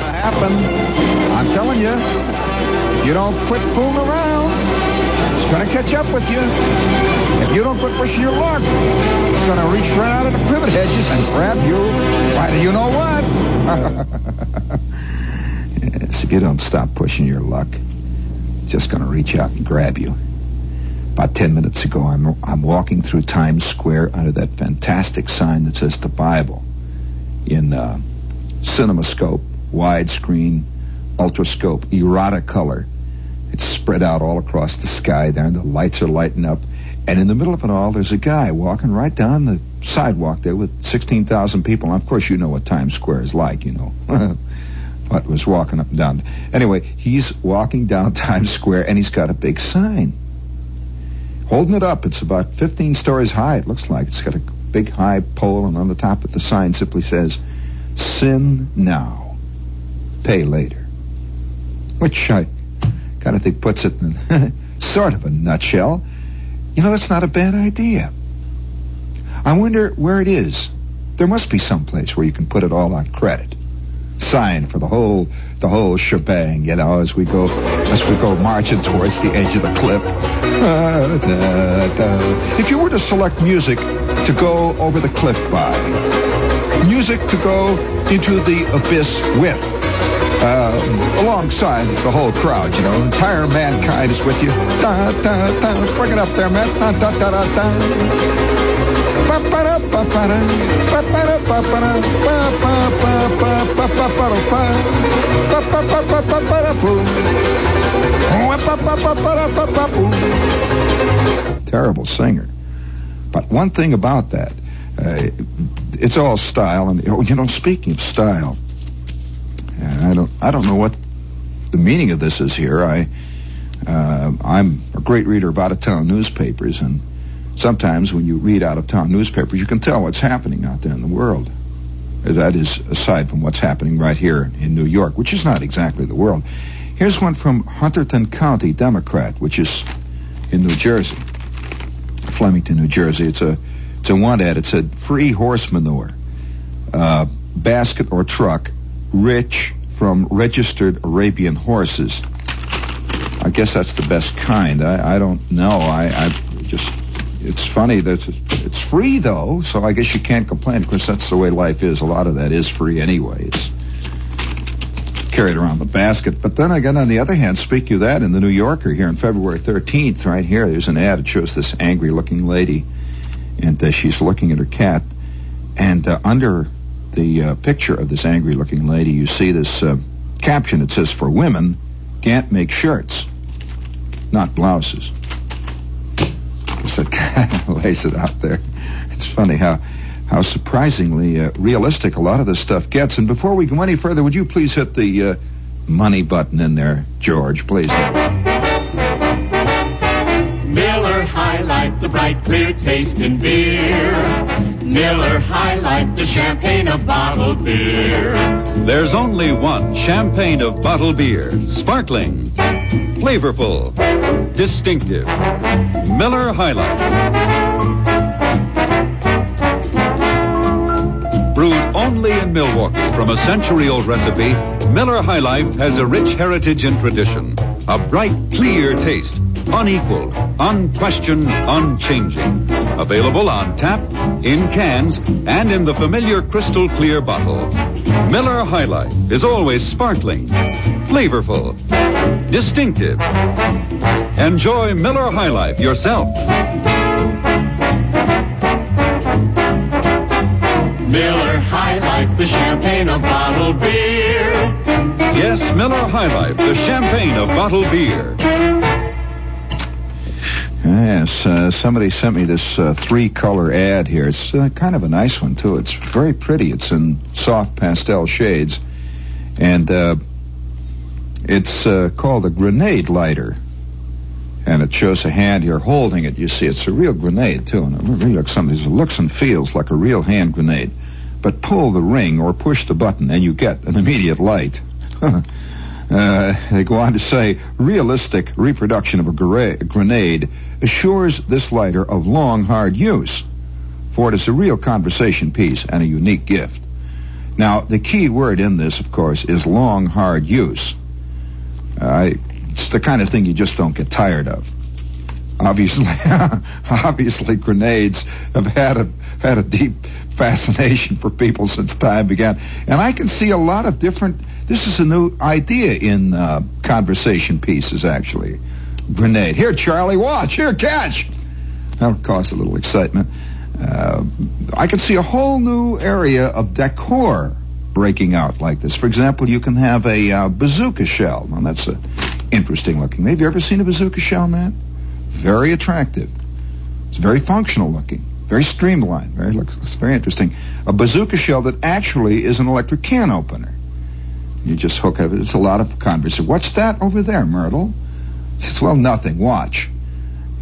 gonna happen. I'm telling you. If you don't quit fooling around, it's gonna catch up with you. If you don't quit pushing your luck, it's gonna reach right out of the privet hedges and grab you. Why do you know what? yes, if you don't stop pushing your luck, it's just gonna reach out and grab you. About ten minutes ago, I'm I'm walking through Times Square under that fantastic sign that says the Bible in uh, CinemaScope, widescreen, ultrascope, errata color. It's spread out all across the sky there, and the lights are lighting up. And in the middle of it all, there's a guy walking right down the sidewalk there with 16,000 people. And of course, you know what Times Square is like, you know. what was walking up and down. Anyway, he's walking down Times Square, and he's got a big sign holding it up. It's about 15 stories high, it looks like. It's got a big high pole, and on the top of the sign simply says, Sin now, pay later. Which I kind of think puts it in sort of a nutshell. You know, that's not a bad idea. I wonder where it is. There must be some place where you can put it all on credit. Sign for the whole the whole shebang, you know, as we go as we go marching towards the edge of the cliff. If you were to select music to go over the cliff by, music to go into the abyss with, uh, alongside the whole crowd, you know, entire mankind is with you. Da, da, da. Bring it up there, man. Da, da, da, da, da. Terrible singer. But one thing about that, uh, it's all style. And oh, you know, speaking of style, I don't, I don't know what the meaning of this is here. I, uh, I'm a great reader of out of town newspapers, and sometimes when you read out of town newspapers, you can tell what's happening out there in the world. That is aside from what's happening right here in New York, which is not exactly the world. Here's one from Hunterdon County Democrat, which is in New Jersey, Flemington, New Jersey. It's a it's a one ad. It said free horse manure, uh, basket or truck, rich from registered Arabian horses. I guess that's the best kind. I, I don't know. I, I just it's funny that it's, free though, so I guess you can't complain because that's the way life is. A lot of that is free anyway. It's carried around the basket. But then again, on the other hand, speak you that, in the New Yorker here on February 13th, right here, there's an ad. It shows this angry-looking lady, and uh, she's looking at her cat, and uh, under the uh, picture of this angry-looking lady, you see this uh, caption. It says, "For women, can't make shirts, not blouses." So it kind of lays it out there. It's funny how how surprisingly uh, realistic a lot of this stuff gets. And before we go any further, would you please hit the uh, money button in there, George, please? High Life, the bright, clear taste in beer. Miller High Life, the champagne of bottled beer. There's only one champagne of bottled beer, sparkling, flavorful, distinctive. Miller High Life. Brewed only in Milwaukee from a century-old recipe, Miller High Life has a rich heritage and tradition. A bright, clear taste, unequaled, unquestioned, unchanging. Available on tap, in cans, and in the familiar crystal clear bottle. Miller High Life is always sparkling, flavorful, distinctive. Enjoy Miller High Life yourself. Miller High Life, the champagne of bottled beer. Yes, Miller High Life, the champagne of bottled beer. Yes, uh, somebody sent me this uh, three-color ad here. It's uh, kind of a nice one too. It's very pretty. It's in soft pastel shades, and uh, it's uh, called a grenade lighter. And it shows a hand here holding it. You see, it's a real grenade too, and it really looks something. It looks and feels like a real hand grenade. But pull the ring or push the button, and you get an immediate light. Uh, they go on to say, realistic reproduction of a grenade assures this lighter of long, hard use, for it is a real conversation piece and a unique gift. Now, the key word in this, of course, is long, hard use. Uh, it's the kind of thing you just don't get tired of. Obviously, obviously, grenades have had a had a deep fascination for people since time began, and I can see a lot of different. This is a new idea in uh, conversation pieces, actually. Grenade. Here, Charlie, watch. Here, catch. That'll cause a little excitement. Uh, I can see a whole new area of decor breaking out like this. For example, you can have a uh, bazooka shell. Now, that's uh, interesting looking. Have you ever seen a bazooka shell, man? Very attractive. It's very functional looking. Very streamlined. Very looks, looks very interesting. A bazooka shell that actually is an electric can opener. You just hook it. It's a lot of conversation. What's that over there, Myrtle? Says, well, nothing. Watch.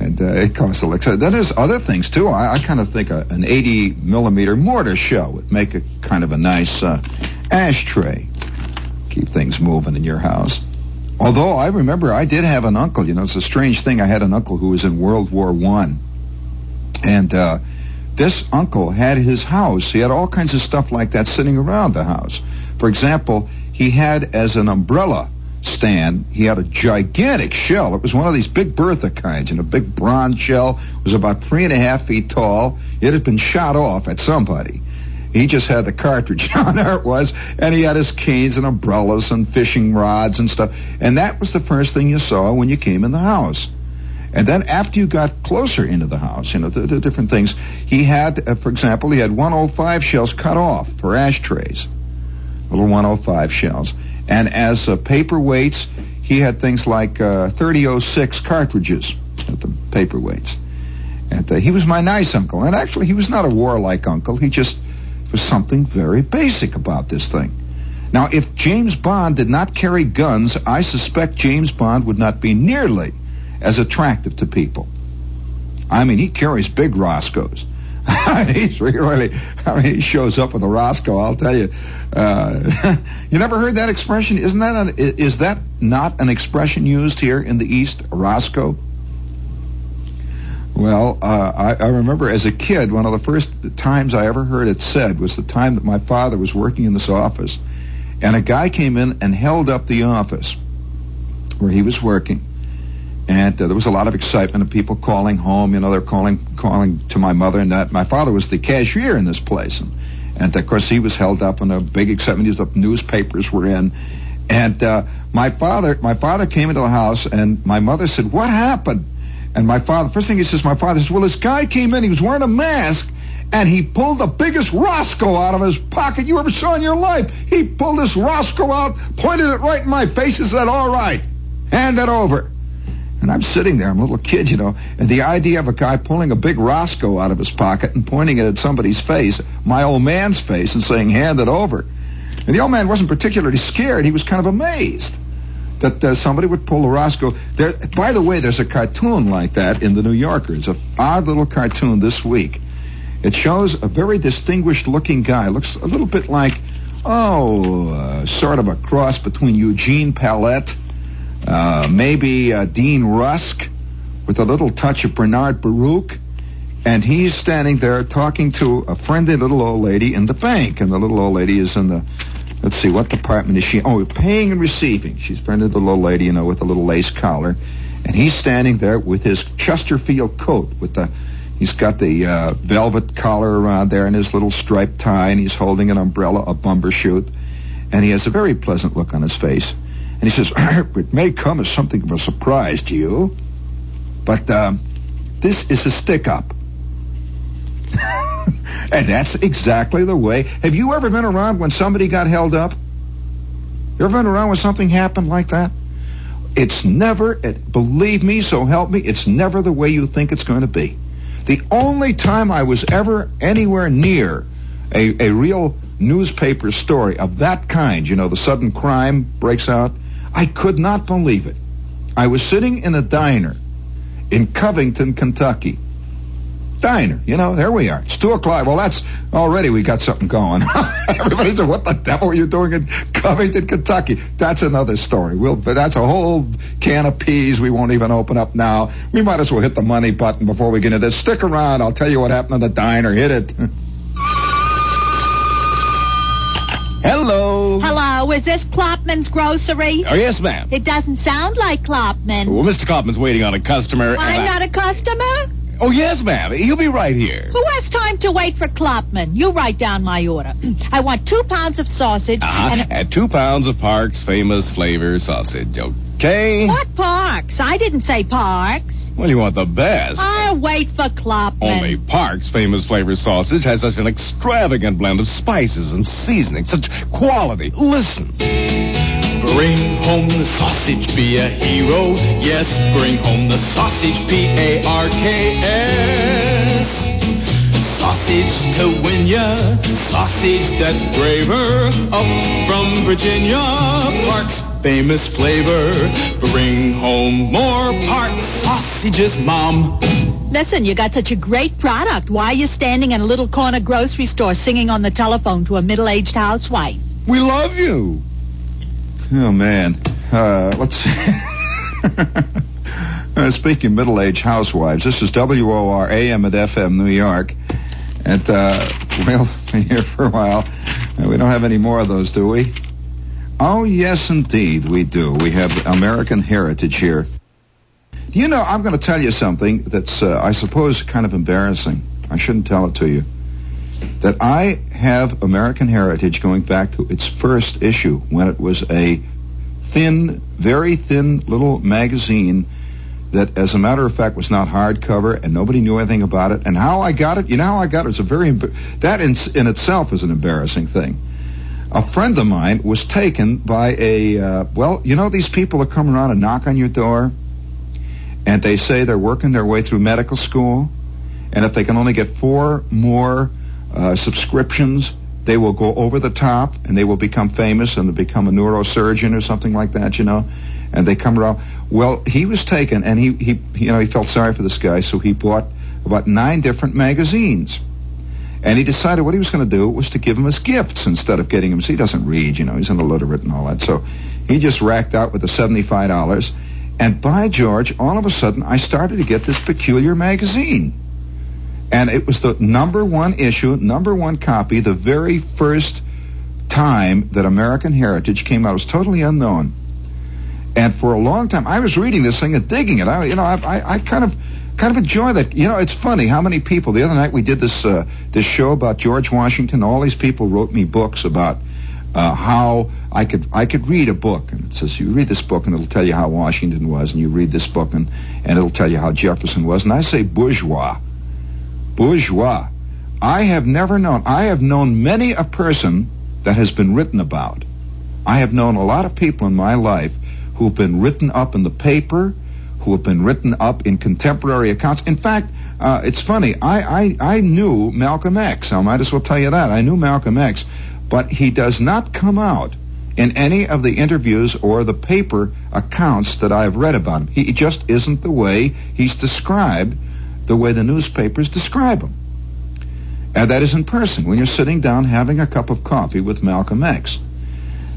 And uh, it costs lot. Then there's other things too. I, I kind of think a, an 80 millimeter mortar shell would make a kind of a nice uh, ashtray. Keep things moving in your house. Although I remember I did have an uncle. You know, it's a strange thing. I had an uncle who was in World War One, and uh, this uncle had his house. He had all kinds of stuff like that sitting around the house. For example, he had as an umbrella stand, he had a gigantic shell. It was one of these big Bertha kinds, and a big bronze shell. It was about three and a half feet tall. It had been shot off at somebody. He just had the cartridge on there it was, and he had his canes and umbrellas and fishing rods and stuff. And that was the first thing you saw when you came in the house. And then after you got closer into the house, you know, the, the different things, he had, uh, for example, he had 105 shells cut off for ashtrays. Little 105 shells. And as uh, paperweights, he had things like uh, 3006 cartridges at the paperweights. And uh, he was my nice uncle. And actually, he was not a warlike uncle. He just was something very basic about this thing. Now, if James Bond did not carry guns, I suspect James Bond would not be nearly as attractive to people. I mean, he carries big Roscoes. He's really, I mean, he shows up with a Roscoe, I'll tell you. Uh, you never heard that expression? Isn't that, an, is that not an expression used here in the East, Roscoe? Well, uh, I, I remember as a kid, one of the first times I ever heard it said was the time that my father was working in this office, and a guy came in and held up the office where he was working, and uh, there was a lot of excitement of people calling home. You know, they're calling calling to my mother, and that my father was the cashier in this place, and, and of course he was held up, and a big excitement. The newspapers were in, and uh, my father my father came into the house, and my mother said, "What happened?" And my father, first thing he says, my father says, well, this guy came in, he was wearing a mask, and he pulled the biggest Roscoe out of his pocket you ever saw in your life. He pulled this Roscoe out, pointed it right in my face, and said, all right, hand it over. And I'm sitting there, I'm a little kid, you know, and the idea of a guy pulling a big Roscoe out of his pocket and pointing it at somebody's face, my old man's face, and saying, hand it over. And the old man wasn't particularly scared. He was kind of amazed that uh, somebody would pull a Roscoe. There, by the way, there's a cartoon like that in the New Yorker. It's an odd little cartoon this week. It shows a very distinguished-looking guy. Looks a little bit like, oh, uh, sort of a cross between Eugene Pallette, uh, maybe uh, Dean Rusk, with a little touch of Bernard Baruch. And he's standing there talking to a friendly little old lady in the bank, and the little old lady is in the let's see, what department is she? Oh, paying and receiving. She's friended the little lady, you know, with the little lace collar. And he's standing there with his Chesterfield coat with the, he's got the uh, velvet collar around there and his little striped tie, and he's holding an umbrella, a bumbershoot. And he has a very pleasant look on his face. And he says, it may come as something of a surprise to you, but um, this is a stick-up. and that's exactly the way. Have you ever been around when somebody got held up? You ever been around when something happened like that? It's never, it, believe me, so help me, it's never the way you think it's going to be. The only time I was ever anywhere near a, a real newspaper story of that kind, you know, the sudden crime breaks out, I could not believe it. I was sitting in a diner in Covington, Kentucky diner. You know, there we are. It's two o'clock. Well, that's already we got something going. Everybody said, "What the devil are you doing in Covington, Kentucky?" That's another story. We'll. That's a whole can of peas. We won't even open up now. We might as well hit the money button before we get into this. Stick around. I'll tell you what happened in the diner. Hit it. Hello. Hello, is this Klopman's Grocery? Oh, yes, ma'am. It doesn't sound like Klopman. Well, Mr. Kaufman's waiting on a customer. I'm I- not a customer. Oh, yes, ma'am. He'll be right here. Who has time to wait for Klopman? You write down my order. I want two pounds of sausage Uh-huh. and... And two pounds of Park's famous flavor sausage. Okay. What Parks? I didn't say Parks. Well, you want the best. I'll wait for Klopman. Only Park's famous flavor sausage has such an extravagant blend of spices and seasonings, such quality. Listen. Bring home the sausage, be a hero. Yes, bring home the sausage, P-A-R-K-S. Sausage to win ya, sausage that's braver. Up from Virginia, Park's famous flavor. Bring home more Park's sausages, Mom. Listen, you got such a great product. Why are you standing in a little corner grocery store singing on the telephone to a middle-aged housewife? We love you. Oh man, uh, let's see. uh, speaking of middle-aged housewives, this is WOR AM at FM New York, and uh, we'll be here for a while. Uh, we don't have any more of those, do we? Oh yes, indeed, we do. We have American heritage here. Do you know? I'm going to tell you something that's, uh, I suppose, kind of embarrassing. I shouldn't tell it to you. That I have American Heritage going back to its first issue when it was a thin, very thin little magazine that, as a matter of fact, was not hardcover and nobody knew anything about it. And how I got it, you know how I got it? It's a very, that in, in itself is an embarrassing thing. A friend of mine was taken by a, uh, well, you know these people that come around and knock on your door and they say they're working their way through medical school and if they can only get four more uh, subscriptions, they will go over the top and they will become famous and become a neurosurgeon or something like that, you know. And they come around. Well, he was taken and he, he you know, he felt sorry for this guy, so he bought about nine different magazines. And he decided what he was going to do was to give him as gifts instead of getting him. He doesn't read, you know, he's illiterate and all that. So he just racked out with the seventy-five dollars. And by George, all of a sudden, I started to get this peculiar magazine. And it was the number one issue, number one copy, the very first time that American Heritage came out. It was totally unknown. And for a long time, I was reading this thing and digging it. I, you know, I, I, I kind of, kind of enjoy that. You know, it's funny how many people. The other night we did this, uh, this show about George Washington. All these people wrote me books about uh, how I could, I could read a book, and it says you read this book and it'll tell you how Washington was, and you read this book and, and it'll tell you how Jefferson was. And I say bourgeois bourgeois. I have never known, I have known many a person that has been written about. I have known a lot of people in my life who've been written up in the paper, who have been written up in contemporary accounts. In fact, uh, it's funny, I, I, I knew Malcolm X. I might as well tell you that. I knew Malcolm X, but he does not come out in any of the interviews or the paper accounts that I've read about him. He just isn't the way he's described the way the newspapers describe him. And that is in person, when you're sitting down having a cup of coffee with Malcolm X.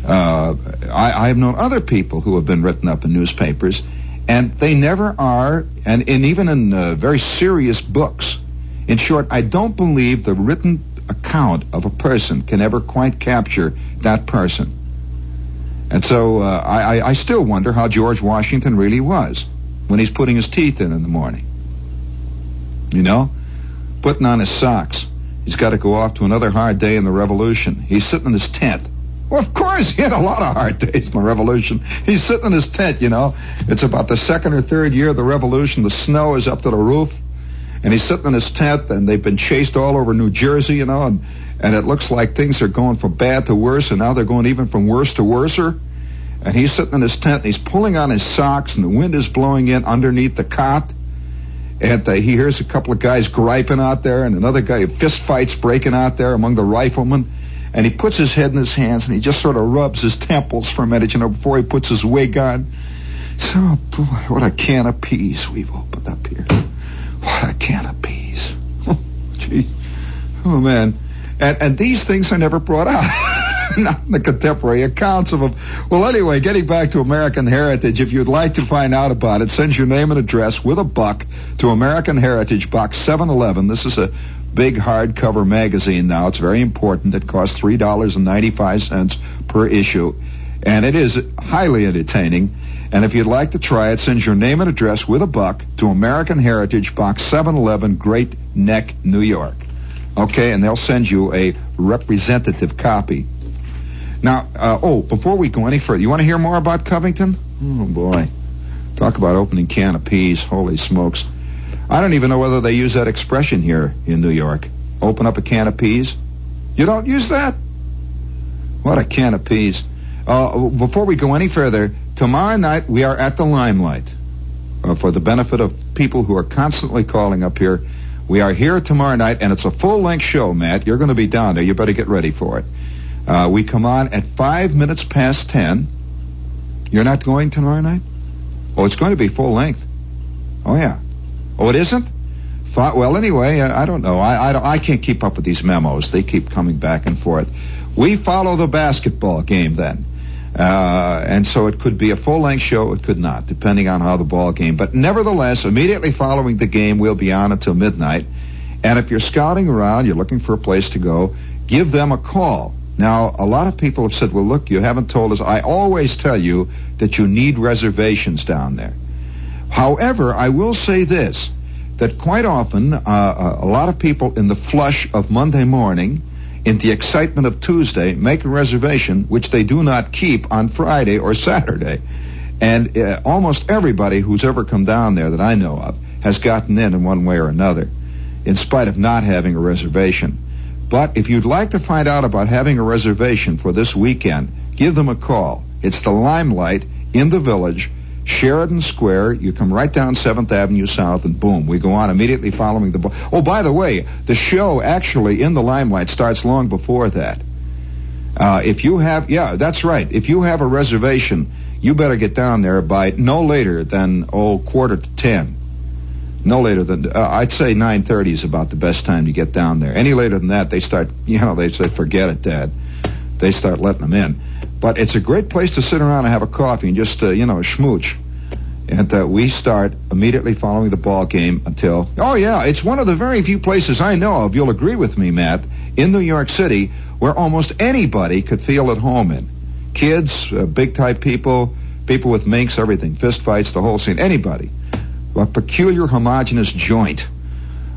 Uh, I, I have known other people who have been written up in newspapers, and they never are, and, and even in uh, very serious books. In short, I don't believe the written account of a person can ever quite capture that person. And so uh, I, I, I still wonder how George Washington really was when he's putting his teeth in in the morning you know, putting on his socks. He's got to go off to another hard day in the revolution. He's sitting in his tent. Well, of course, he had a lot of hard days in the revolution. He's sitting in his tent, you know. It's about the second or third year of the revolution. The snow is up to the roof. And he's sitting in his tent, and they've been chased all over New Jersey, you know, and, and it looks like things are going from bad to worse, and now they're going even from worse to worser. And he's sitting in his tent, and he's pulling on his socks, and the wind is blowing in underneath the cot and uh, he hears a couple of guys griping out there and another guy fist fights breaking out there among the riflemen and he puts his head in his hands and he just sort of rubs his temples for a minute you know before he puts his wig on. So oh boy what a can of peas we've opened up here. What a can of peas. Oh, gee. Oh man. And and these things are never brought out. Not in the contemporary accounts of them. Well, anyway, getting back to American Heritage, if you'd like to find out about it, send your name and address with a buck to American Heritage, Box 711. This is a big hardcover magazine now. It's very important. It costs $3.95 per issue, and it is highly entertaining. And if you'd like to try it, send your name and address with a buck to American Heritage, Box 711, Great Neck, New York. Okay, and they'll send you a representative copy. Now, uh, oh, before we go any further, you want to hear more about Covington? Oh boy, talk about opening can of peas! Holy smokes! I don't even know whether they use that expression here in New York. Open up a can of peas. You don't use that? What a can of peas! Uh, before we go any further, tomorrow night we are at the Limelight. Uh, for the benefit of people who are constantly calling up here, we are here tomorrow night, and it's a full-length show, Matt. You're going to be down there. You better get ready for it. Uh, we come on at five minutes past ten. You're not going tomorrow night? Oh, it's going to be full length. Oh yeah. Oh, it isn't. Fi- well, anyway, uh, I don't know. I, I, don't- I can't keep up with these memos. They keep coming back and forth. We follow the basketball game then. Uh, and so it could be a full length show, it could not, depending on how the ball game. But nevertheless, immediately following the game, we'll be on until midnight. And if you're scouting around, you're looking for a place to go, give them a call. Now, a lot of people have said, well, look, you haven't told us. I always tell you that you need reservations down there. However, I will say this, that quite often, uh, a lot of people in the flush of Monday morning, in the excitement of Tuesday, make a reservation which they do not keep on Friday or Saturday. And uh, almost everybody who's ever come down there that I know of has gotten in in one way or another, in spite of not having a reservation. But if you'd like to find out about having a reservation for this weekend, give them a call. It's the Limelight in the village, Sheridan Square. You come right down 7th Avenue South, and boom, we go on immediately following the ball. Oh, by the way, the show actually in the Limelight starts long before that. Uh, if you have, yeah, that's right. If you have a reservation, you better get down there by no later than oh quarter to ten. No later than uh, I'd say nine thirty is about the best time to get down there. Any later than that, they start, you know, they say forget it, Dad. They start letting them in. But it's a great place to sit around and have a coffee and just, uh, you know, schmooch. And uh, we start immediately following the ball game until. Oh yeah, it's one of the very few places I know of. You'll agree with me, Matt, in New York City, where almost anybody could feel at home in. Kids, uh, big type people, people with minks, everything, fist fights, the whole scene. Anybody. A peculiar homogenous joint.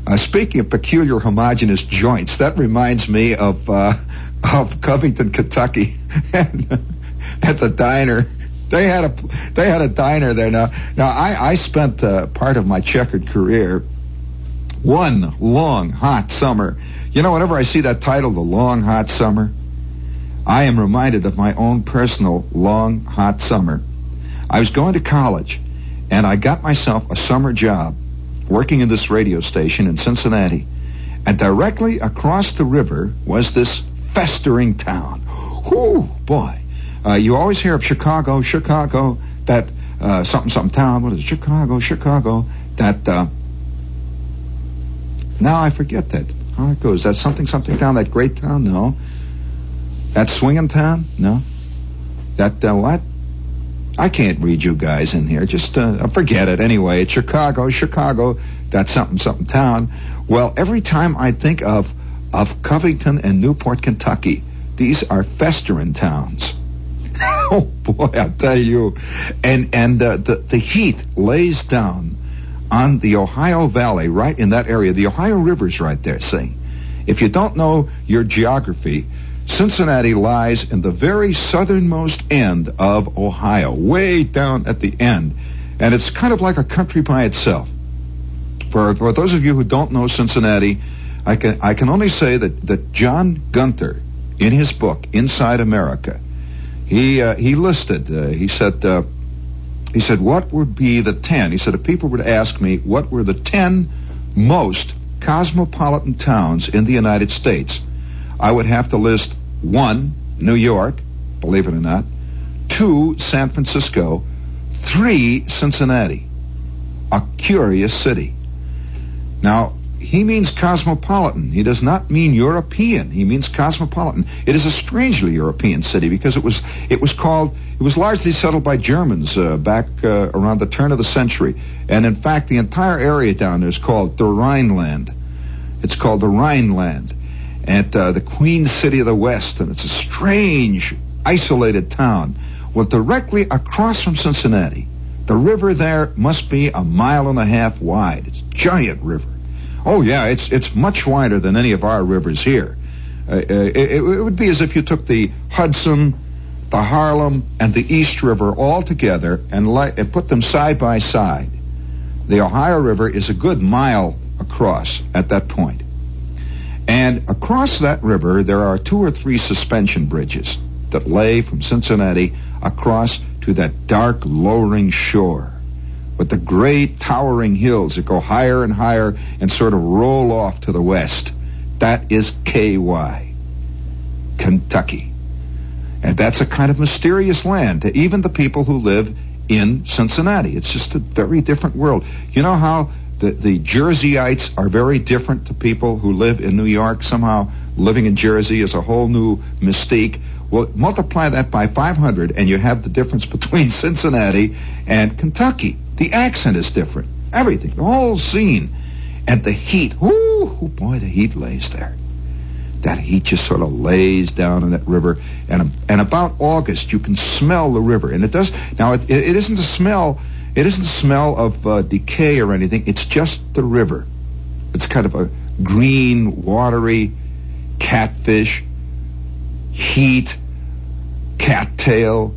Uh, speaking of peculiar homogenous joints, that reminds me of uh, of Covington, Kentucky, at the diner. They had a they had a diner there. Now, now I I spent uh, part of my checkered career one long hot summer. You know, whenever I see that title, "The Long Hot Summer," I am reminded of my own personal long hot summer. I was going to college, and I got myself a summer job working in this radio station in Cincinnati. And directly across the river was this festering town. Whew, boy. Uh, you always hear of Chicago, Chicago, that uh, something, something town. What is it? Chicago, Chicago, that. Uh, now I forget that. How it goes. That something, something town, that great town? No. That swinging town? No. That, uh, what? I can't read you guys in here. Just uh, forget it. Anyway, it's Chicago, Chicago. That's something, something town. Well, every time I think of of Covington and Newport, Kentucky, these are festering towns. oh boy, I tell you, and and uh, the the heat lays down on the Ohio Valley, right in that area. The Ohio River's right there. See, if you don't know your geography, Cincinnati lies in the very southernmost end of Ohio, way down at the end. And it's kind of like a country by itself. For, for those of you who don't know Cincinnati, I can, I can only say that, that John Gunther, in his book, Inside America, he, uh, he listed, uh, he said, uh, he said, what would be the 10? He said, if people were to ask me what were the 10 most cosmopolitan towns in the United States, I would have to list one, New York, believe it or not, two, San Francisco, three, Cincinnati. A curious city. Now, he means cosmopolitan. He does not mean European. He means cosmopolitan. It is a strangely European city because it was it was called it was largely settled by Germans uh, back uh, around the turn of the century, and in fact, the entire area down there is called the Rhineland. It's called the Rhineland, at uh, the Queen City of the West, and it's a strange, isolated town. Well, directly across from Cincinnati, the river there must be a mile and a half wide. It's a giant river. Oh yeah, it's it's much wider than any of our rivers here. Uh, uh, it, it would be as if you took the Hudson, the Harlem, and the East River all together and, li- and put them side by side. The Ohio River is a good mile across at that point. And across that river, there are two or three suspension bridges that lay from Cincinnati across to that dark, lowering shore with the great towering hills that go higher and higher and sort of roll off to the west. That is KY, Kentucky. And that's a kind of mysterious land to even the people who live in Cincinnati. It's just a very different world. You know how the, the Jerseyites are very different to people who live in New York? Somehow living in Jersey is a whole new mystique. Well, multiply that by 500 and you have the difference between Cincinnati and Kentucky. The accent is different. Everything. The whole scene. And the heat. Ooh, oh boy, the heat lays there. That heat just sort of lays down in that river. And, and about August, you can smell the river. And it does. Now, it, it isn't the smell. It isn't a smell of uh, decay or anything. It's just the river. It's kind of a green, watery catfish, heat, cattail,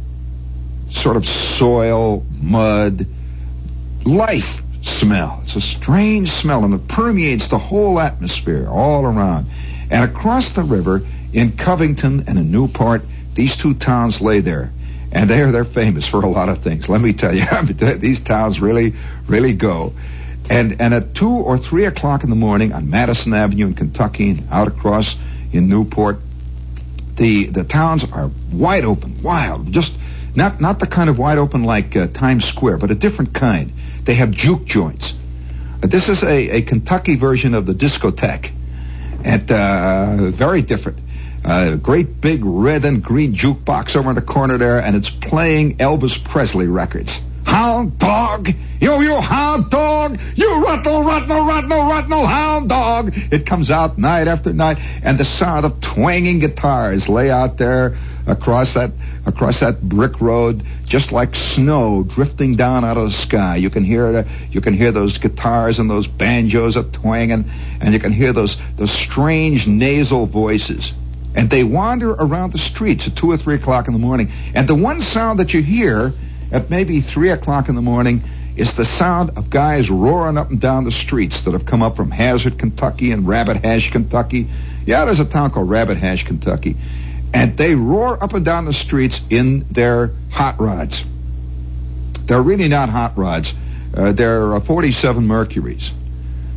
sort of soil, mud, life smell. It's a strange smell, and it permeates the whole atmosphere all around. And across the river, in Covington and in Newport, these two towns lay there. And they're, they're famous for a lot of things. Let me tell you, these towns really, really go. And, and at two or three o'clock in the morning on Madison Avenue in Kentucky, and out across in Newport, the, the towns are wide open, wild, just not, not the kind of wide open like uh, Times Square, but a different kind. They have juke joints. Uh, this is a, a Kentucky version of the discotheque. And uh, very different. Uh, great big red and green jukebox over in the corner there, and it's playing Elvis Presley records. Hound dog, yo yo hound dog, you rattle rattle rattle rattle hound dog. It comes out night after night, and the sound of twanging guitars lay out there across that across that brick road, just like snow drifting down out of the sky. You can hear you can hear those guitars and those banjos twanging, and you can hear those those strange nasal voices. And they wander around the streets at two or three o'clock in the morning. And the one sound that you hear at maybe three o'clock in the morning is the sound of guys roaring up and down the streets that have come up from Hazard, Kentucky, and Rabbit Hash, Kentucky. Yeah, there's a town called Rabbit Hash, Kentucky and they roar up and down the streets in their hot rods. They're really not hot rods. Uh, they're uh, 47 Mercuries.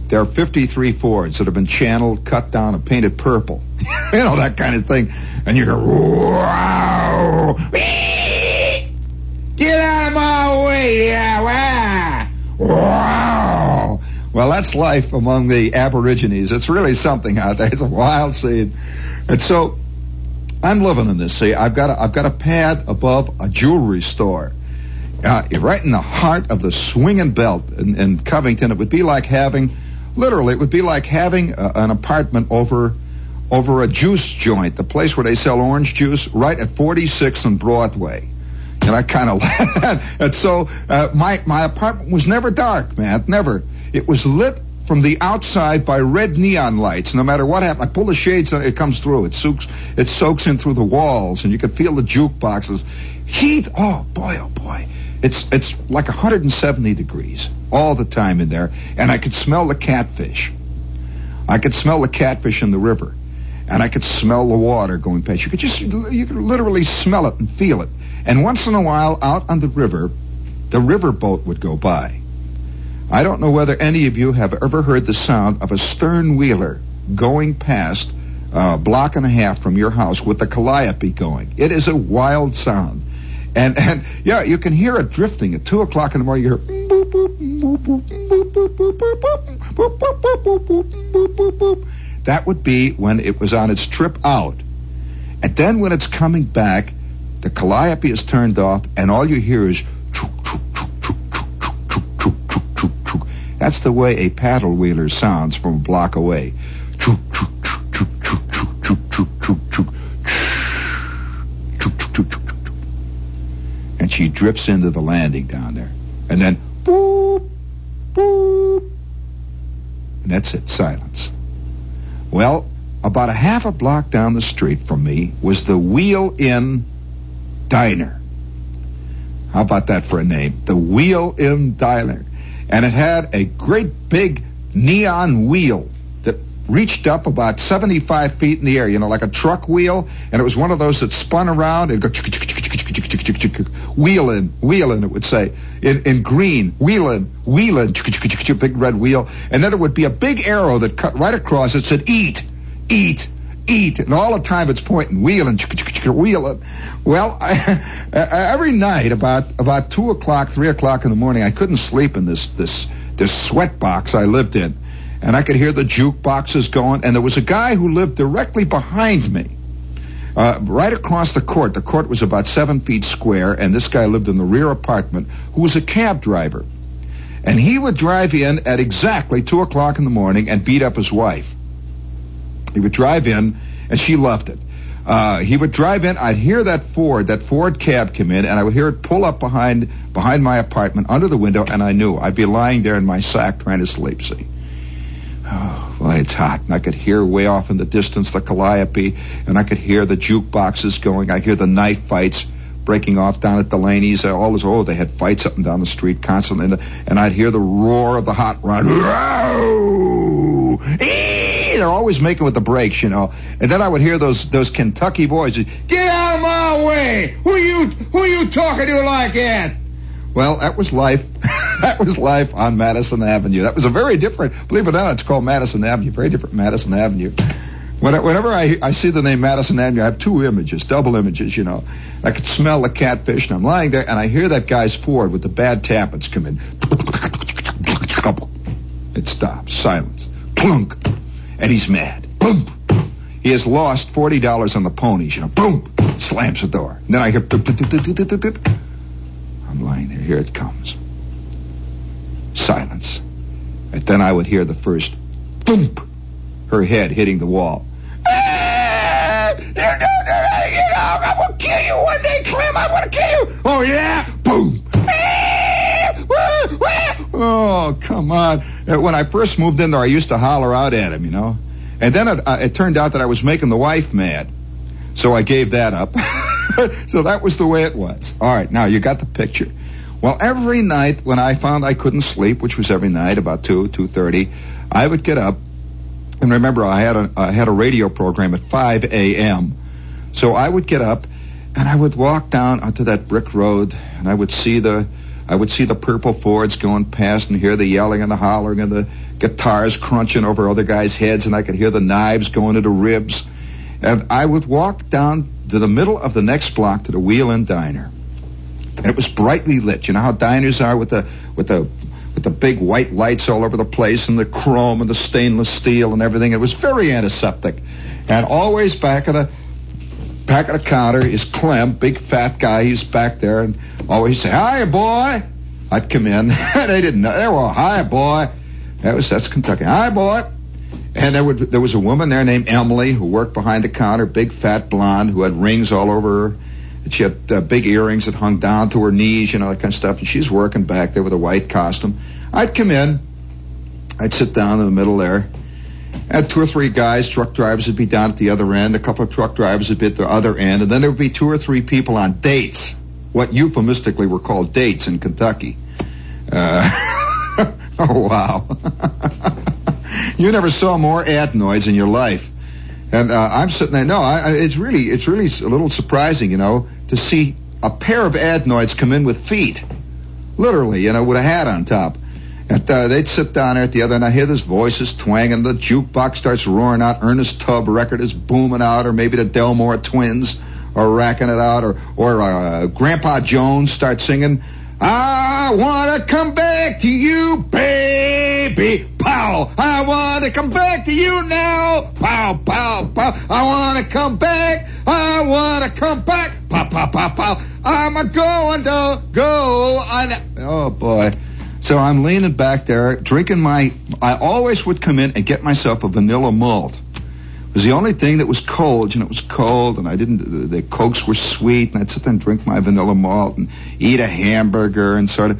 There are 53 Fords that have been channeled, cut down, and painted purple. you know, that kind of thing. And you go, wow! Get out of my way! Yeah, wow! Well, that's life among the Aborigines. It's really something out there. It's a wild scene. And so I'm living in this. See, I've got a, I've got a pad above a jewelry store, uh, right in the heart of the swinging belt in, in, Covington. It would be like having, literally, it would be like having a, an apartment over over a juice joint, the place where they sell orange juice, right at 46 and Broadway. And I kind of and so uh, my my apartment was never dark, man, never. It was lit from the outside by red neon lights. No matter what happens, I pull the shades and it comes through. It soaks, it soaks in through the walls, and you can feel the jukeboxes. Heat, oh boy, oh boy. It's it's like 170 degrees all the time in there, and I could smell the catfish. I could smell the catfish in the river, and I could smell the water going past. You could just you could literally smell it and feel it. And once in a while, out on the river, the river boat would go by I don't know whether any of you have ever heard the sound of a stern wheeler going past a block and a half from your house with the calliope going. It is a wild sound. And, and yeah, you can hear it drifting at 2 o'clock in the morning. You hear boop boop boop boop boop boop boop boop boop boop boop boop. that would be when it was on its trip out. And then when it's coming back, the calliope is turned off, and all you hear is That's the way a paddle wheeler sounds from a block away. And she drips into the landing down there. And then boop, boop. And that's it, silence. Well, about a half a block down the street from me was the Wheel Inn Diner. How about that for a name? The Wheel Inn Diner. And it had a great big neon wheel that reached up about 75 feet in the air, you know, like a truck wheel. And it was one of those that spun around and go wheeling, wheeling, it would say. In, in green, wheeling, wheeling, big red wheel. And then it would be a big arrow that cut right across it said eat, eat, eat. And all the time it's pointing, wheeling, wheeling. Well, I, every night about, about two o'clock, three o'clock in the morning, I couldn't sleep in this, this, this sweat box I lived in. And I could hear the jukeboxes going. And there was a guy who lived directly behind me. Uh, right across the court. The court was about seven feet square, and this guy lived in the rear apartment, who was a cab driver. And he would drive in at exactly two o'clock in the morning and beat up his wife. He would drive in, and she loved it. Uh, he would drive in. I'd hear that Ford, that Ford cab come in, and I would hear it pull up behind behind my apartment under the window, and I knew I'd be lying there in my sack trying to sleep. See. Oh, well, it's hot, and I could hear way off in the distance the calliope, and I could hear the jukeboxes going. I hear the knife fights breaking off down at Delaney's. All this, oh, they had fights up and down the street constantly, and, and I'd hear the roar of the hot rod. They're always making with the brakes, you know. And then I would hear those those Kentucky voices. Get out of my way! Who you who you talking to like that? Well, that was life. that was life on Madison Avenue. That was a very different, believe it or not, it's called Madison Avenue, very different Madison Avenue. Whenever I, I see the name Madison Avenue, I have two images, double images, you know. I could smell the catfish, and I'm lying there, and I hear that guy's Ford with the bad tappets come in. It stops. Silence. Plunk. And he's mad. Boom. He has lost $40 on the ponies, you know. Boom. Slams the door. And then I hear... I'm lying there. Here it comes. Silence. And then I would hear the first boom, her head hitting the wall. Ah, you know, you know, I'm gonna kill you one day, Clem. I'm gonna kill you. Oh yeah, boom. Oh, come on. When I first moved in there, I used to holler out at him, you know. And then it, uh, it turned out that I was making the wife mad. So I gave that up. so that was the way it was. All right, now you got the picture. Well, every night when I found I couldn't sleep, which was every night about two two thirty, I would get up. And remember, I had a I had a radio program at five a.m. So I would get up, and I would walk down onto that brick road, and I would see the I would see the purple Fords going past, and hear the yelling and the hollering and the guitars crunching over other guys' heads, and I could hear the knives going into ribs. And I would walk down to the middle of the next block to the Wheel Inn Diner. And it was brightly lit. You know how diners are with the with the with the big white lights all over the place and the chrome and the stainless steel and everything. It was very antiseptic. And always back of the back of the counter is Clem, big fat guy. He's back there and always say, "Hi, boy." I'd come in. they didn't know. They were, "Hi, boy." That was that's Kentucky. "Hi, boy." And there, would, there was a woman there named Emily who worked behind the counter, big fat blonde who had rings all over her. And she had uh, big earrings that hung down to her knees, you know, that kind of stuff. And she's working back there with a white costume. I'd come in. I'd sit down in the middle there. And two or three guys, truck drivers would be down at the other end. A couple of truck drivers would be at the other end. And then there would be two or three people on dates. What euphemistically were called dates in Kentucky. Uh, oh, wow. you never saw more adenoids in your life. And uh, I'm sitting there. No, I, it's really, it's really a little surprising, you know, to see a pair of adenoids come in with feet, literally, you know, with a hat on top. And uh, they'd sit down there at the other, and I hear this voices twanging. The jukebox starts roaring out. Ernest Tubb record is booming out, or maybe the Delmore Twins are racking it out, or or uh, Grandpa Jones starts singing. I wanna come back to you, baby. Pow! I wanna come back to you now. Pow, pow, pow. I wanna come back. I wanna come back. Pow, pow, pow, pow. I'm a going to go on. Oh boy. So I'm leaning back there, drinking my. I always would come in and get myself a vanilla malt, It was the only thing that was cold, and it was cold, and I didn't. The, the cokes were sweet, and I'd sit there and drink my vanilla malt and eat a hamburger and sort of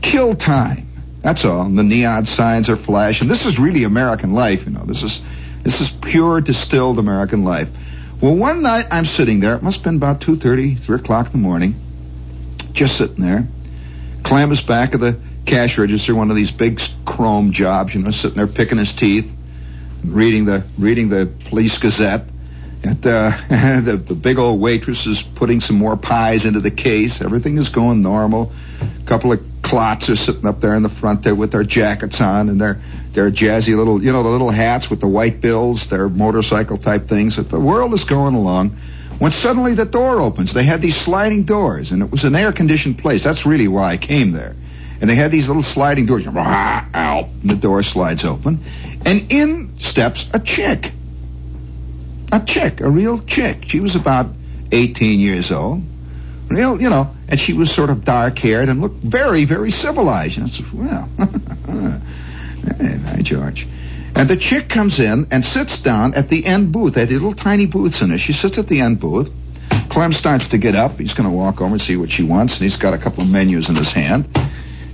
kill time. That's all. And the neon signs are flashing. This is really American life, you know. This is this is pure distilled American life. Well, one night I'm sitting there. It must have been about two thirty, three o'clock in the morning. Just sitting there. Clem is back of the cash register, one of these big chrome jobs, you know, sitting there picking his teeth, reading the reading the police gazette. And, uh, the, the big old waitress is putting some more pies into the case. Everything is going normal. A couple of clots are sitting up there in the front there with their jackets on and their their jazzy little, you know, the little hats with the white bills, their motorcycle type things. The world is going along. When suddenly the door opens, they had these sliding doors, and it was an air conditioned place. That's really why I came there. And they had these little sliding doors. And the door slides open, and in steps a chick. A chick, a real chick. She was about 18 years old. Real, you know, and she was sort of dark haired and looked very, very civilized. And I said, well, hey, hi, George. And the chick comes in and sits down at the end booth. They had these little tiny booths in there. She sits at the end booth. Clem starts to get up. He's going to walk over and see what she wants, and he's got a couple of menus in his hand.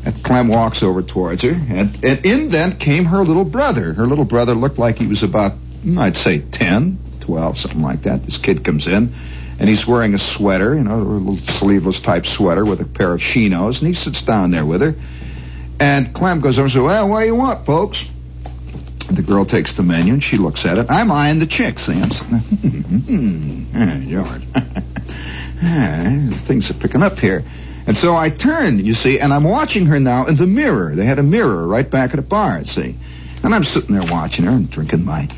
And Clem walks over towards her, and, and in then came her little brother. Her little brother looked like he was about, I'd say, 10, 12, something like that. This kid comes in, and he's wearing a sweater, you know, a little sleeveless type sweater with a pair of chinos, and he sits down there with her. And Clem goes over and says, well, what do you want, folks? The girl takes the menu, and she looks at it. I'm eyeing the chick, hey, George. Things are picking up here. And so I turn, you see, and I'm watching her now in the mirror. They had a mirror right back at the bar, see. And I'm sitting there watching her and drinking my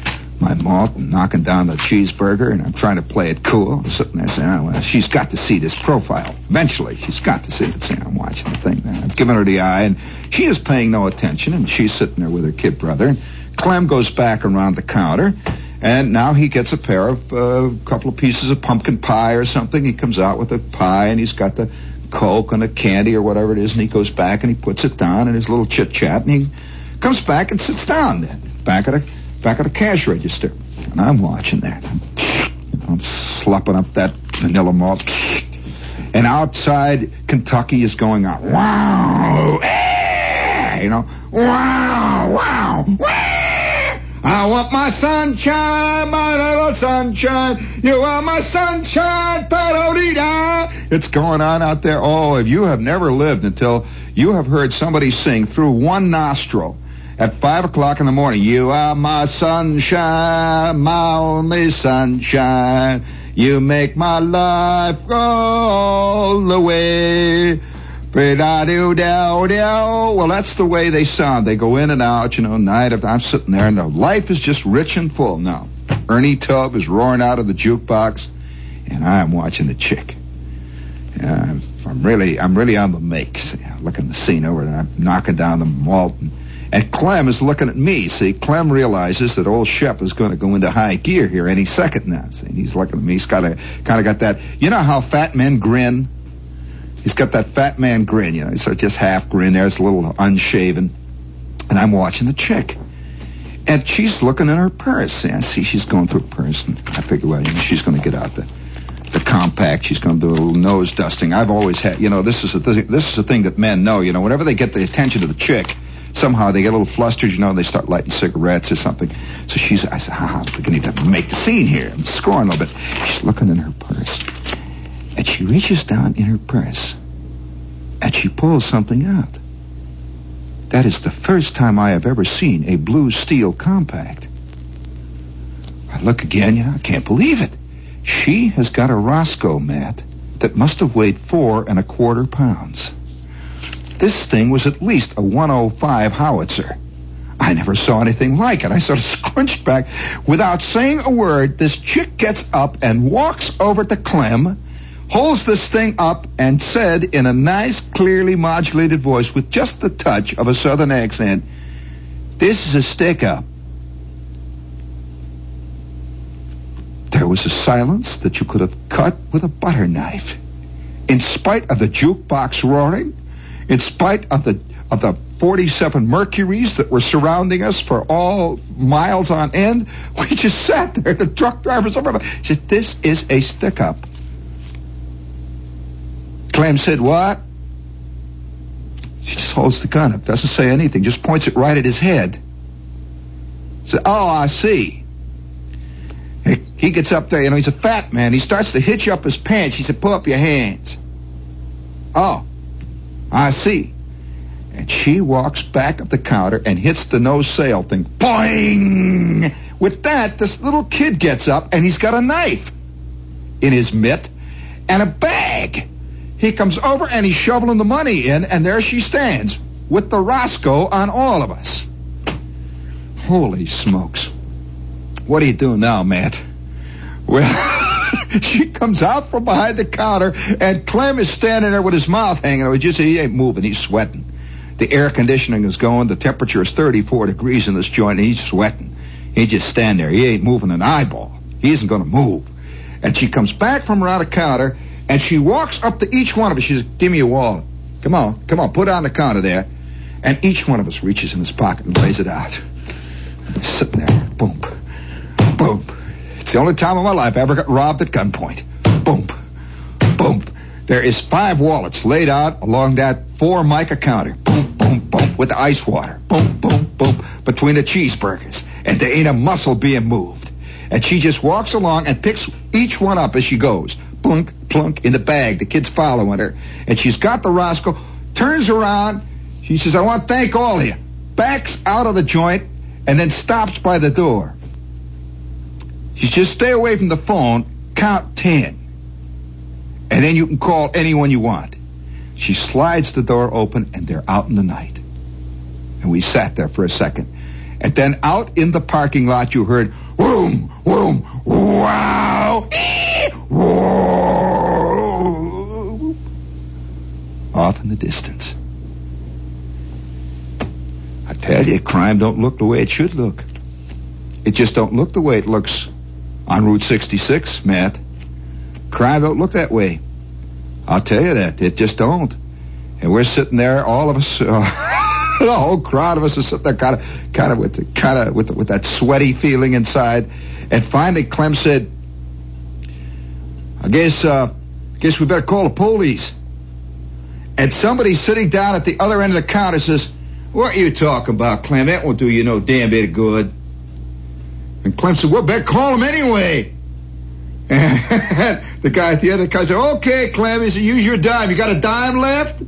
my malt and knocking down the cheeseburger, and I'm trying to play it cool. I'm sitting there saying, oh, well, she's got to see this profile. Eventually, she's got to see it. See, I'm watching the thing. Man. I'm giving her the eye, and she is paying no attention, and she's sitting there with her kid brother. And Clem goes back around the counter, and now he gets a pair of a uh, couple of pieces of pumpkin pie or something. He comes out with a pie, and he's got the Coke and a candy or whatever it is, and he goes back and he puts it down in his little chit chat, and he comes back and sits down then, back at a back at a cash register, and I'm watching that. I'm slopping up that vanilla malt, and outside Kentucky is going on. Wow, eh, you know, wow, wow, wow. I want my sunshine, my little sunshine. You are my sunshine, da It's going on out there. Oh, if you have never lived until you have heard somebody sing through one nostril at five o'clock in the morning, you are my sunshine, my only sunshine. You make my life go all the way. Well, that's the way they sound. They go in and out, you know, night after I'm sitting there, and the life is just rich and full. Now, Ernie Tubb is roaring out of the jukebox, and I'm watching the chick. Yeah, I'm really, I'm really on the make. See, I'm looking the scene over, and I'm knocking down the malt. And, and Clem is looking at me. See, Clem realizes that old Shep is going to go into high gear here any second now. See, he's looking at me. He's got a kind of got that. You know how fat men grin? He's got that fat man grin, you know, of just half grin there. It's a little unshaven. And I'm watching the chick. And she's looking in her purse. I see she's going through her purse. And I figure, well, you know, she's going to get out the, the compact. She's going to do a little nose dusting. I've always had, you know, this is a th- this is a thing that men know. You know, whenever they get the attention of the chick, somehow they get a little flustered. You know, they start lighting cigarettes or something. So she's, I said, ha, we're going to make the scene here. I'm scoring a little bit. She's looking in her purse. And she reaches down in her purse and she pulls something out. That is the first time I have ever seen a blue steel compact. I look again, you know, I can't believe it. She has got a Roscoe mat that must have weighed four and a quarter pounds. This thing was at least a 105 howitzer. I never saw anything like it. I sort of scrunched back. Without saying a word, this chick gets up and walks over to Clem, holds this thing up, and said in a nice, clearly modulated voice with just the touch of a southern accent, This is a stick up. There was a silence that you could have cut with a butter knife. In spite of the jukebox roaring, in spite of the of the 47 Mercuries that were surrounding us for all miles on end. We just sat there. The truck drivers, said, this is a stick up. Clem said, what? She just holds the gun up, doesn't say anything, just points it right at his head. Said, oh, I see. He, gets up there, you know, he's a fat man. He starts to hitch up his pants. He said, pull up your hands. Oh, I see. And she walks back up the counter and hits the no sale thing. Boing! With that, this little kid gets up and he's got a knife in his mitt and a bag. He comes over and he's shoveling the money in, and there she stands with the Roscoe on all of us. Holy smokes. What are you doing now, Matt? Well, she comes out from behind the counter, and Clem is standing there with his mouth hanging out. Just he ain't moving. He's sweating. The air conditioning is going. The temperature is 34 degrees in this joint, and he's sweating. He just stand there. He ain't moving an eyeball. He isn't going to move. And she comes back from around the counter, and she walks up to each one of us. She says, "Give me your wallet. Come on, come on, put it on the counter there." And each one of us reaches in his pocket and lays it out. Sitting there, boom, boom. It's the only time in my life I ever got robbed at gunpoint. Boom, boom. There is five wallets laid out along that Formica counter. Boom, boom, boom, with the ice water. Boom, boom, boom, between the cheeseburgers. And there ain't a muscle being moved. And she just walks along and picks each one up as she goes. Plunk, plunk, in the bag. The kid's following her. And she's got the Roscoe, turns around. She says, I want to thank all of you. Backs out of the joint and then stops by the door. She says, stay away from the phone, count ten. And then you can call anyone you want. She slides the door open and they're out in the night. And we sat there for a second. And then out in the parking lot you heard, whoom, whoom, wow. Off in the distance. I tell you, crime don't look the way it should look. It just don't look the way it looks on Route 66, Matt. Crime don't look that way. I'll tell you that. It just don't. And we're sitting there, all of us, uh, the whole crowd of us is sitting there kind of, kind of with, the, kind of with, the, with that sweaty feeling inside. And finally, Clem said, "I guess, uh, guess we better call the police." And somebody sitting down at the other end of the counter says, "What are you talking about, Clem? That won't do you no damn bit of good." And Clem said, "Well, better call him anyway." And the guy at the other guy said, "Okay, Clem, he said, use your dime. You got a dime left?"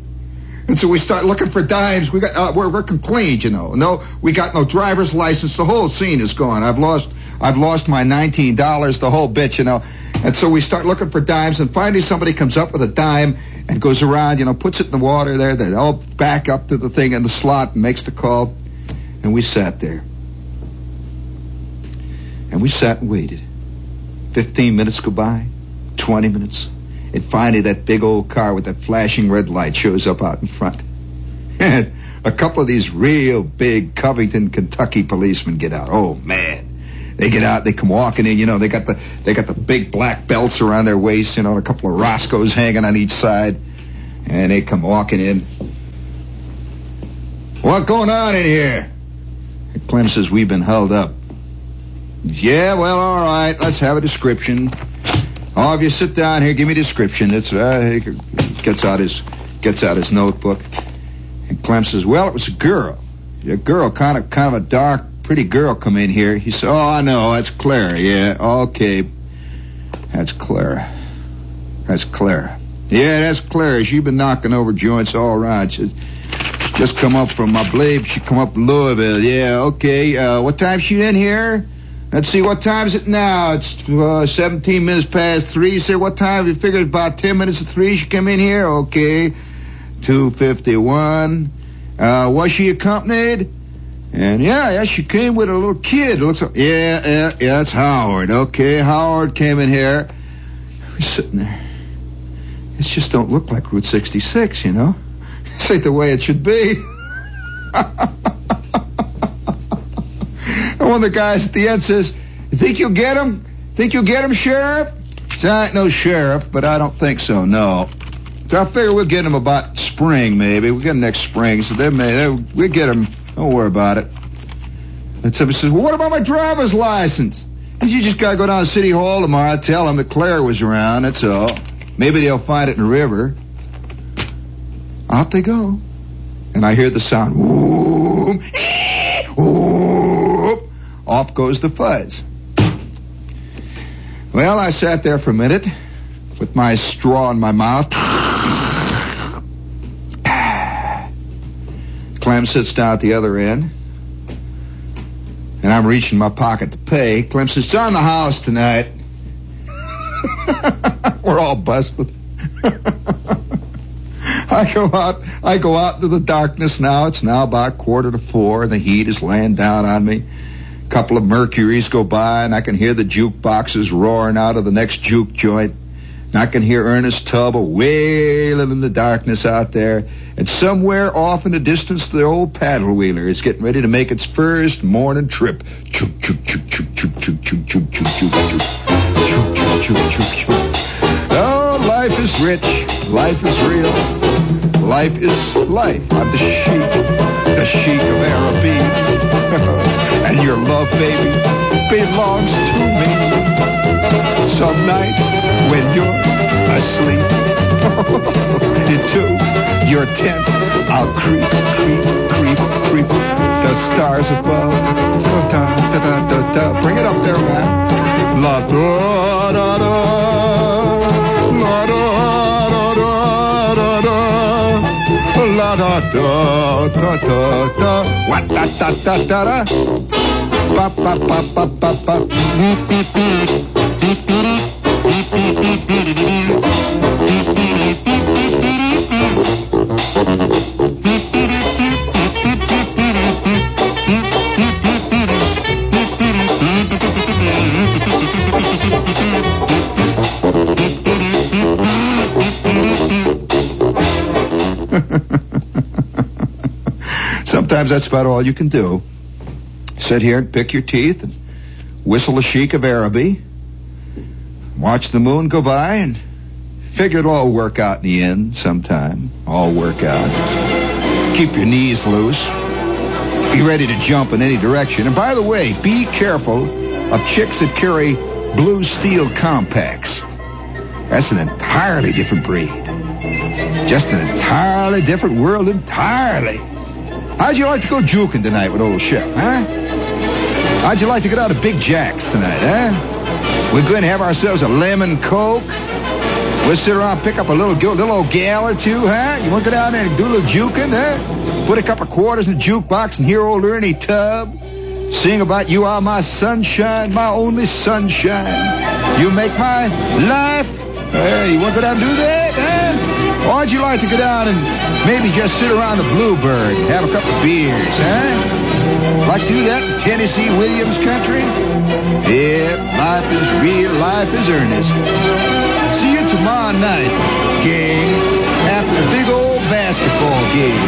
And so we start looking for dimes. We got uh, we're we're you know. No, we got no driver's license. The whole scene is gone. I've lost I've lost my nineteen dollars. The whole bit, you know. And so we start looking for dimes, and finally somebody comes up with a dime and goes around, you know, puts it in the water there. They all back up to the thing in the slot and makes the call. And we sat there. And we sat and waited. Fifteen minutes go by, twenty minutes, and finally that big old car with that flashing red light shows up out in front. And a couple of these real big Covington, Kentucky policemen get out. Oh man. They get out, they come walking in, you know, they got the they got the big black belts around their waist, you know, and a couple of Roscoes hanging on each side. And they come walking in. What going on in here? Clem says, We've been held up. Yeah, well, all right. Let's have a description. All of you sit down here. Give me a description. It's uh, he gets out his gets out his notebook, and Clem says, "Well, it was a girl. A girl, kind of kind of a dark, pretty girl, come in here." He said, "Oh, I know. That's Clara. Yeah, okay. That's Clara. That's Clara. Yeah, that's Clara. She's been knocking over joints all right. She's just come up from, I believe, she come up from Louisville. Yeah, okay. Uh, what time she in here?" Let's see, what time is it now? It's uh, 17 minutes past 3. You say, what time? You figure it's about 10 minutes to 3 she come in here? Okay. 251. Uh, was she accompanied? And yeah, yeah, she came with a little kid. Looks like, yeah, yeah, yeah, that's Howard. Okay, Howard came in here. We're sitting there. It just don't look like Route 66, you know? This ain't the way it should be. And one of the guys at the end says, You think you'll get him? Think you'll get him, Sheriff? I ain't no sheriff, but I don't think so, no. So I figure we'll get him about spring, maybe. We'll get him next spring. So they may, they, we get them. Don't worry about it. And somebody says, well, what about my driver's license? And you just gotta go down to City Hall tomorrow, tell them that Claire was around, that's all. Maybe they'll find it in the river. Out they go. And I hear the sound, whoop, whoop. Off goes the fuzz. Well, I sat there for a minute with my straw in my mouth. Clem sits down at the other end. And I'm reaching my pocket to pay. Clem says, it's on the house tonight. We're all busted. I go out, I go out into the darkness now. It's now about quarter to four and the heat is laying down on me. A couple of Mercuries go by and I can hear the jukeboxes roaring out of the next juke joint. And I can hear Ernest Tubb wailing in the darkness out there. And somewhere off in the distance, the old paddle wheeler is getting ready to make its first morning trip. Chook, chook, chook, chook, chook, chook, chook, chook, chook, chook. Chook, chook, chook, chook, chook. Oh, life is rich. Life is real. Life is life. I'm the sheik. The sheik of Araby. and your love, baby, belongs to me. Some night when you're asleep into your tent, I'll creep, creep, creep, creep. The stars above. Da, da, da, da. Bring it up there, man. La da da da. La da da da da da. La da da da da da. What da da da da da. Ba ba ba ba ba ba. Sometimes that's about all you can do. Sit here and pick your teeth and whistle a sheik of Araby. Watch the moon go by and figure it'll all work out in the end sometime. All work out. Keep your knees loose. Be ready to jump in any direction. And by the way, be careful of chicks that carry blue steel compacts. That's an entirely different breed. Just an entirely different world entirely. How'd you like to go juking tonight with old Shep, huh? How'd you like to get out of Big Jack's tonight, huh? We're going to have ourselves a lemon coke. We'll sit around, pick up a little, little old gal or two, huh? You want to go down there and do a little juking, huh? Put a couple of quarters in the jukebox and hear old Ernie Tubb sing about you are my sunshine, my only sunshine. You make my life. Hey, you want to go down and do that, huh? Or would you like to go down and maybe just sit around the Bluebird and have a couple of beers, huh? Like do that in Tennessee Williams country? Yeah, life is real, life is earnest. See you tomorrow night, gang, after the big old basketball game.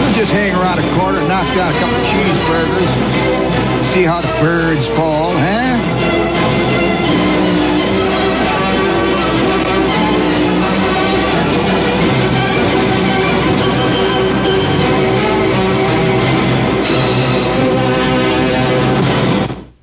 We'll just hang around a corner knock down a couple cheeseburgers. See how the birds fall, huh?